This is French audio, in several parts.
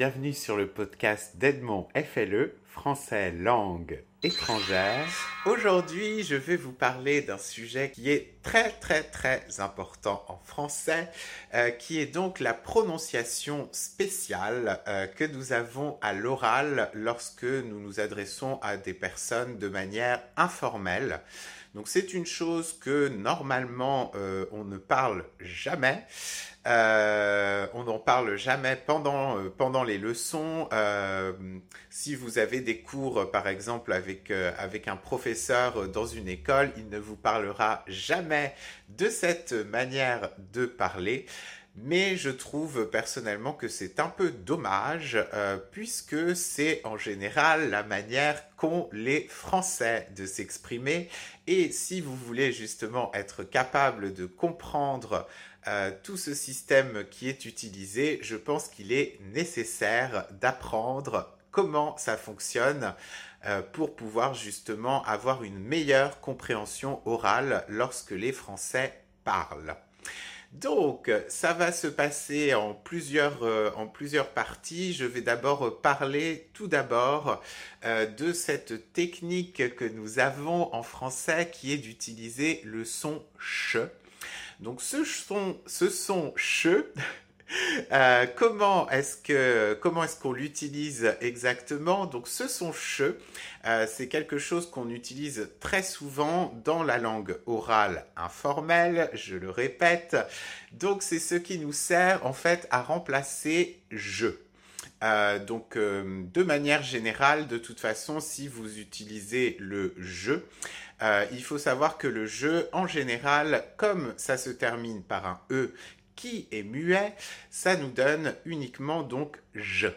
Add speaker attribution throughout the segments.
Speaker 1: bienvenue sur le podcast d'Edmond FLE, français langue étrangère. Aujourd'hui, je vais vous parler d'un sujet qui est très très très important en français, euh, qui est donc la prononciation spéciale euh, que nous avons à l'oral lorsque nous nous adressons à des personnes de manière informelle. Donc c'est une chose que normalement euh, on ne parle jamais. Euh, on n'en parle jamais pendant, euh, les leçons. si vous avez des cours, par exemple, avec un professeur dans une école, il ne vous parlera jamais de cette manière de parler mais je trouve personnellement que c'est un peu dommage euh, puisque c'est en général la manière qu'ont les Français de s'exprimer et si vous voulez justement être capable de comprendre euh, tout ce système qui est utilisé, je pense qu'il est nécessaire d'apprendre comment ça fonctionne euh, pour pouvoir justement avoir une meilleure compréhension orale lorsque les Français parlent. Donc, ça va se passer en plusieurs, euh, en plusieurs parties. Je vais d'abord parler tout d'abord euh, de cette technique que nous avons en français qui est d'utiliser le son ch. Donc, ce son, ce son ch, euh, comment est-ce qu'on l'utilise exactement? Donc ce son che, euh, c'est quelque chose qu'on utilise très souvent dans la langue orale informelle, je le répète. Donc c'est ce qui nous sert en fait à remplacer je. Euh, donc, de manière générale, de toute façon, si vous utilisez le je, il faut savoir que le je, en général, comme ça se termine par un e qui est muet, ça nous donne uniquement donc je.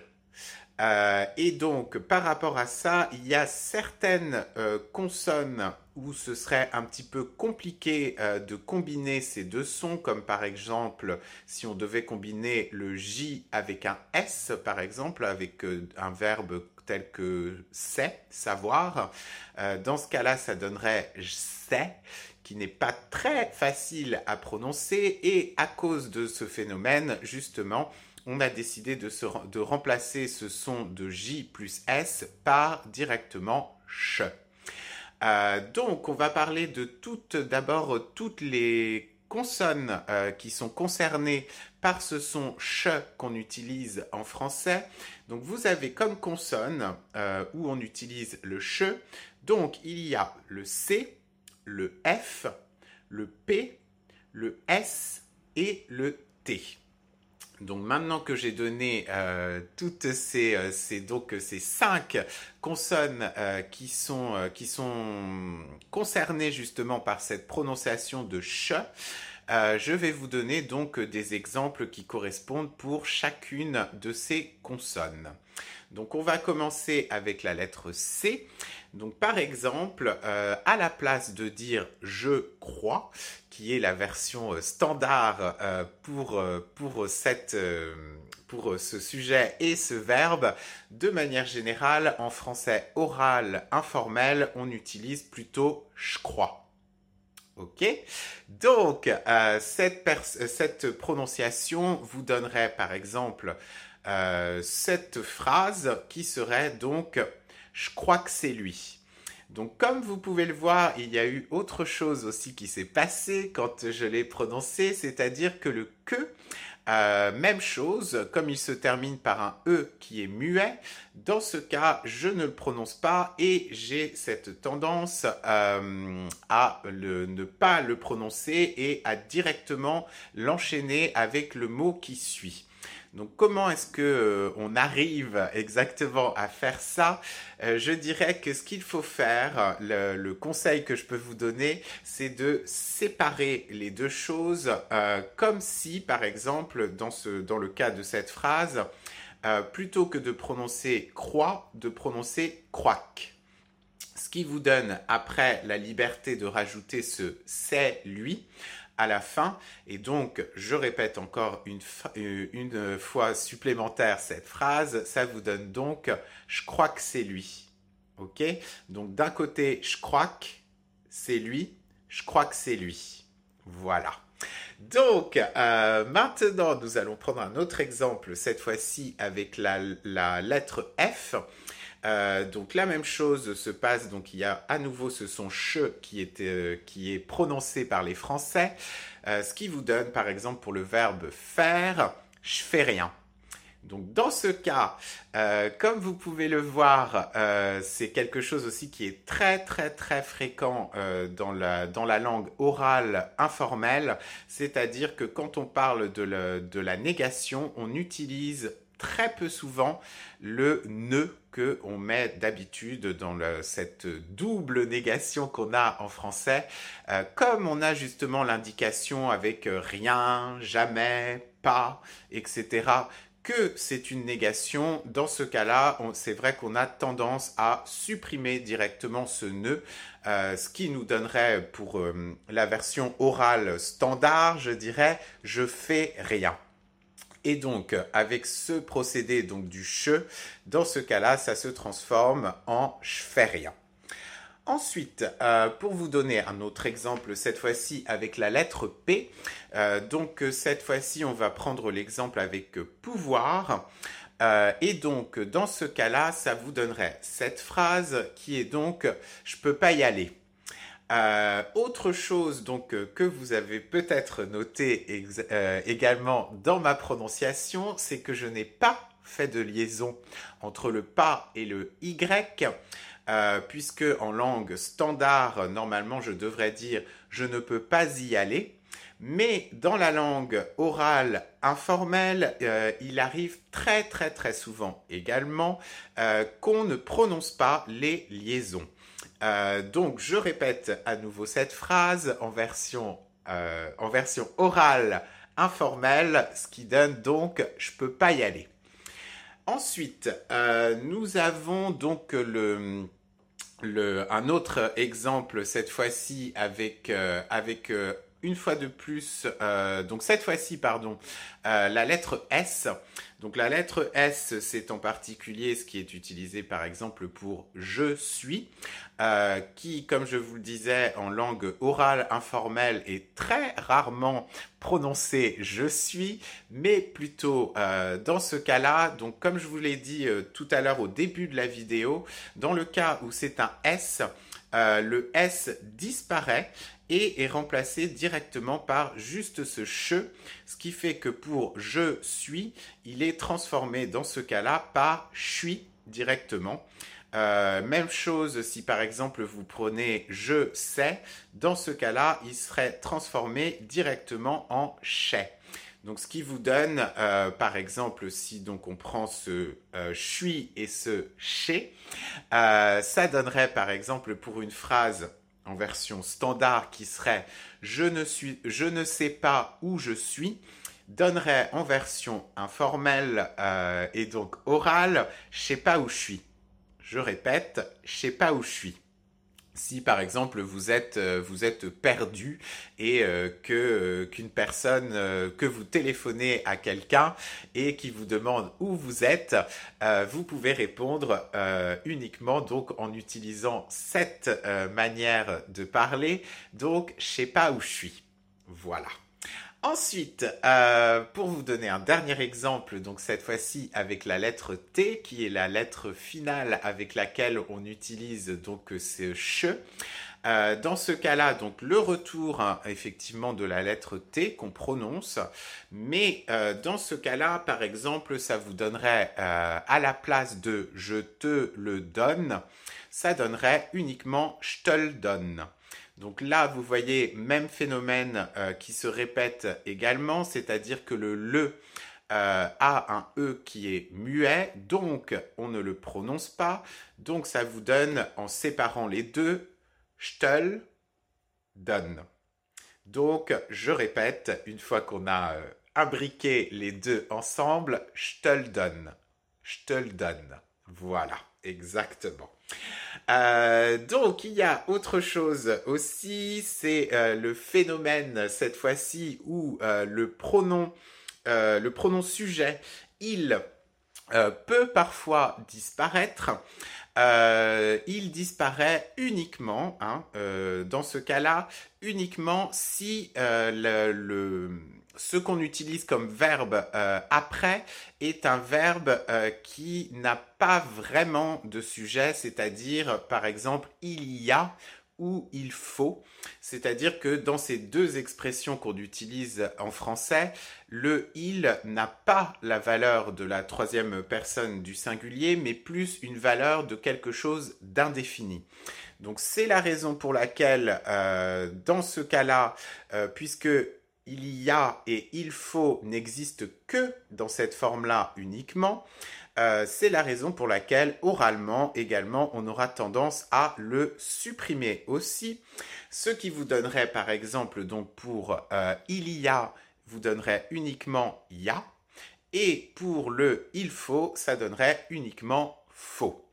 Speaker 1: Euh, et donc, par rapport à ça, il y a certaines euh, consonnes où ce serait un petit peu compliqué euh, de combiner ces deux sons, comme par exemple si on devait combiner le J avec un S, par exemple, avec un verbe tel que c'est, savoir. dans ce cas-là, ça donnerait sais qui n'est pas très facile à prononcer et à cause de ce phénomène, justement, on a décidé de, de remplacer ce son de J plus S par directement ch. Euh, donc, on va parler de toutes, d'abord toutes les consonnes euh, qui sont concernées par ce son ch qu'on utilise en français. Donc, vous avez comme consonne euh, où on utilise le ch. Donc, il y a le C, le F, le P, le S et le T. Donc maintenant que j'ai donné euh, toutes ces, euh, ces cinq consonnes euh, qui, sont, qui sont concernées justement par cette prononciation de ch, je vais vous donner donc des exemples qui correspondent pour chacune de ces consonnes. Donc on va commencer avec la lettre C. Donc par exemple, euh, à la place de dire je crois, qui est la version euh, standard euh, pour, ce sujet et ce verbe, de manière générale, en français oral informel, on utilise plutôt je crois. Ok? Donc, cette, cette prononciation vous donnerait par exemple cette phrase qui serait donc je crois que c'est lui. Donc comme vous pouvez le voir, il y a eu autre chose aussi qui s'est passé quand je l'ai prononcé, c'est-à-dire que le que, euh, même chose, comme il se termine par un E qui est muet, dans ce cas, je ne le prononce pas et j'ai cette tendance euh, à ne pas le prononcer et à directement l'enchaîner avec le mot qui suit. Donc comment est-ce que euh, on arrive exactement à faire ça? Euh, Je dirais que ce qu'il faut faire, le, conseil que je peux vous donner, c'est de séparer les deux choses, euh, comme si, par exemple, dans, le cas de cette phrase, plutôt que de prononcer croix, de prononcer croac ce qui vous donne après la liberté de rajouter ce c'est lui à la fin. Et donc, je répète encore une, euh, fois supplémentaire cette phrase. Ça vous donne donc je crois que c'est lui. Ok? Donc, d'un côté, je crois que c'est lui. Je crois que c'est lui. Voilà. Donc, euh, maintenant, nous allons prendre un autre exemple, cette fois-ci avec la, lettre F. Euh, donc la même chose se passe, donc il y a à nouveau ce son che qui est, euh, qui est prononcé par les Français, ce qui vous donne par exemple pour le verbe faire, je fais rien. Donc dans ce cas, euh, comme vous pouvez le voir, euh, c'est quelque chose aussi qui est très très très fréquent euh, dans, la, dans la langue orale informelle, c'est-à-dire que quand on parle de, de la négation, on utilise très peu souvent le ne que on met d'habitude dans cette double négation qu'on a en français, comme on a justement l'indication avec rien, jamais, pas, etc que c'est une négation, dans ce cas-là, c'est vrai qu'on a tendance à supprimer directement ce nœud, euh, ce qui nous donnerait pour euh, la version orale standard, je dirais, je fais rien. Et donc, avec ce procédé donc du che, dans ce cas-là, ça se transforme en je rien. Ensuite, euh, pour vous donner un autre exemple, cette fois-ci avec la lettre P, euh, donc euh, cette fois-ci on va prendre l'exemple avec pouvoir. et donc dans ce cas-là, ça vous donnerait cette phrase qui est donc je peux pas y aller. Autre chose donc que vous avez peut-être noté également dans ma prononciation, c'est que je n'ai pas fait de liaison entre le pas et le y. Euh, puisque en langue standard, normalement, je devrais dire je ne peux pas y aller. Mais dans la langue orale informelle, euh, il arrive très très très souvent également euh, qu'on ne prononce pas les liaisons. Donc je répète à nouveau cette phrase en version, en version orale informelle, ce qui donne donc je peux pas y aller. Ensuite, euh, nous avons donc le, un autre exemple, cette fois-ci avec, euh, avec euh, une fois de plus, donc cette fois-ci, pardon, la lettre S. Donc la lettre S, c'est en particulier ce qui est utilisé par exemple pour je suis, euh, qui, comme je vous le disais, en langue orale informelle est très rarement prononcé je suis, mais plutôt euh, dans ce cas-là, donc comme je vous l'ai dit euh, tout à l'heure au début de la vidéo, dans le cas où c'est un S, le S disparaît et est remplacé directement par juste ce che, ce qui fait que pour je suis, il est transformé dans ce cas-là par suis directement. Euh, même chose si par exemple vous prenez je sais, dans ce cas-là, il serait transformé directement en chais. Donc ce qui vous donne, euh, par exemple, si donc on prend ce euh, suis et ce chez, ça donnerait par exemple pour une phrase en version standard qui serait je ne, suis, je ne sais pas où je suis donnerait en version informelle euh, et donc orale je sais pas où je suis. Je répète, je sais pas où je suis si par exemple vous êtes euh, vous êtes perdu et euh, que euh, qu'une personne que vous téléphonez à quelqu'un et qui vous demande où vous êtes, vous pouvez répondre uniquement donc en utilisant cette manière de parler. Donc je sais pas où je suis. Voilà. Ensuite, euh, pour vous donner un dernier exemple, donc cette fois-ci avec la lettre T, qui est la lettre finale avec laquelle on utilise donc ce che. Euh, dans ce cas-là, donc le retour hein, effectivement de la lettre T qu'on prononce, mais euh, dans ce cas-là, par exemple, ça vous donnerait à la place de je te le donne, ça donnerait uniquement je te le donne. Donc là, vous voyez, même phénomène euh, qui se répète également, c'est-à-dire que le le euh, a un e qui est muet, donc on ne le prononce pas. Donc ça vous donne, en séparant les deux, Stel donne. Donc je répète, une fois qu'on a euh, imbriqué les deux ensemble, Stel donne. Donne. Voilà, exactement. Euh, donc il y a autre chose aussi, c'est euh, le phénomène cette fois-ci où euh, le pronom, le pronom sujet, il peut parfois disparaître. il disparaît uniquement, hein, dans ce cas-là, uniquement si le, ce qu'on utilise comme verbe après est un verbe qui n'a pas vraiment de sujet, c'est-à-dire par exemple il y a ou il faut. C'est-à-dire que dans ces deux expressions qu'on utilise en français, le il n'a pas la valeur de la troisième personne du singulier, mais plus une valeur de quelque chose d'indéfini. Donc c'est la raison pour laquelle, euh, dans ce cas-là, euh, puisque il y a et il faut n'existe que dans cette forme-là uniquement, euh, c'est la raison pour laquelle oralement également on aura tendance à le supprimer aussi. Ce qui vous donnerait par exemple donc pour euh, il y a, vous donnerait uniquement ya. Et pour le il faut, ça donnerait uniquement faux.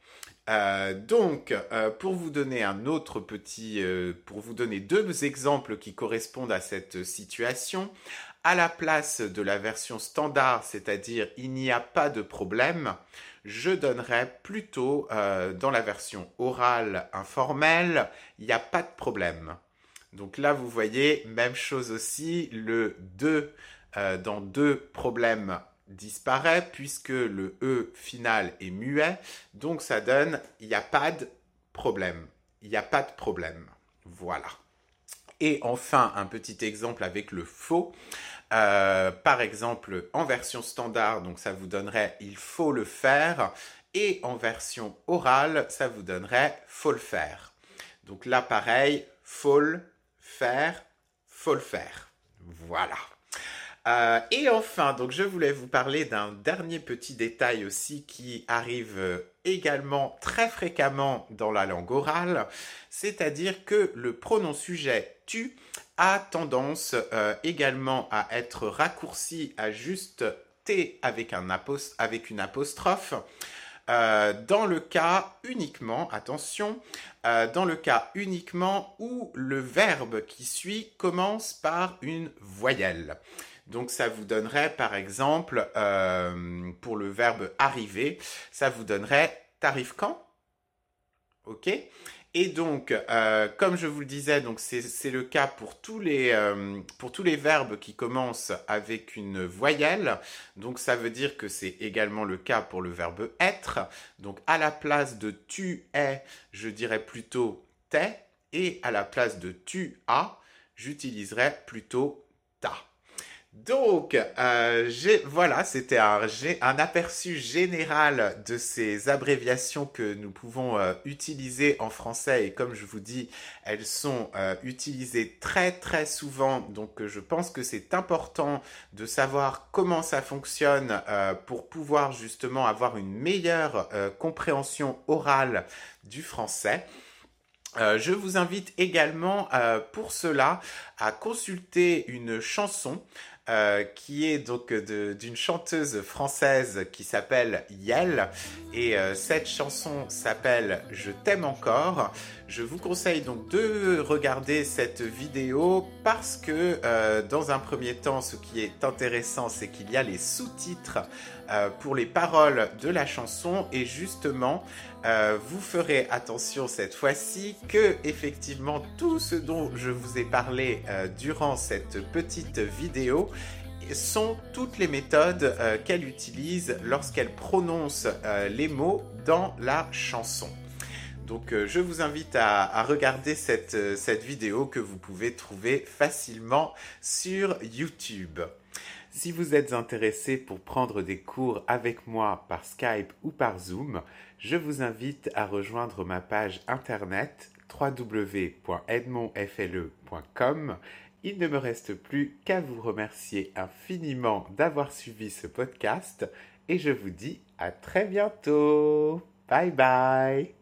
Speaker 1: Euh, donc, pour vous donner un autre petit, pour vous donner deux exemples qui correspondent à cette situation, à la place de la version standard, c'est-à-dire il n'y a pas de problème, je donnerais plutôt euh, dans la version orale informelle, il n'y a pas de problème. Donc là, vous voyez, même chose aussi, le 2 euh, dans deux problèmes disparaît puisque le E final est muet. Donc ça donne il n'y a pas de problème. Il n'y a pas de problème. Voilà. Et enfin, un petit exemple avec le faux. Euh, par exemple, en version standard, donc ça vous donnerait il faut le faire. Et en version orale, ça vous donnerait faut le faire. Donc là, pareil, faut le faire, faut le faire. Voilà. Euh, et enfin, donc je voulais vous parler d'un dernier petit détail aussi qui arrive euh, également très fréquemment dans la langue orale, c'est-à-dire que le pronom sujet tu a tendance euh, également à être raccourci à juste t avec, un avec une apostrophe. dans le cas uniquement, attention, dans le cas uniquement où le verbe qui suit commence par une voyelle. Donc ça vous donnerait par exemple, euh, pour le verbe arriver, ça vous donnerait t'arrives quand? Ok et donc, euh, comme je vous le disais, donc c'est le cas pour tous, les, euh, pour tous les verbes qui commencent avec une voyelle. Donc, ça veut dire que c'est également le cas pour le verbe être. Donc, à la place de tu es, je dirais plutôt t'es. Et à la place de tu as, j'utiliserais plutôt ta. Donc, euh, voilà, c'était un, aperçu général de ces abréviations que nous pouvons euh, utiliser en français. Et comme je vous dis, elles sont euh, utilisées très très souvent. Donc, je pense que c'est important de savoir comment ça fonctionne pour pouvoir justement avoir une meilleure compréhension orale du français. je vous invite également pour cela à consulter une chanson euh, qui est donc d'une chanteuse française qui s'appelle Yel. Et euh, cette chanson s'appelle Je t'aime encore. Je vous conseille donc de regarder cette vidéo parce que euh, dans un premier temps, ce qui est intéressant, c'est qu'il y a les sous-titres pour les paroles de la chanson et justement, vous ferez attention cette fois-ci que effectivement tout ce dont je vous ai parlé durant cette petite vidéo sont toutes les méthodes euh, qu'elle utilise lorsqu'elle prononce euh, les mots dans la chanson. Donc euh, je vous invite à, regarder cette vidéo que vous pouvez trouver facilement sur YouTube. Si vous êtes intéressé pour prendre des cours avec moi par Skype ou par Zoom, je vous invite à rejoindre ma page internet www.edmondfle.com il ne me reste plus qu'à vous remercier infiniment d'avoir suivi ce podcast et je vous dis à très bientôt. Bye bye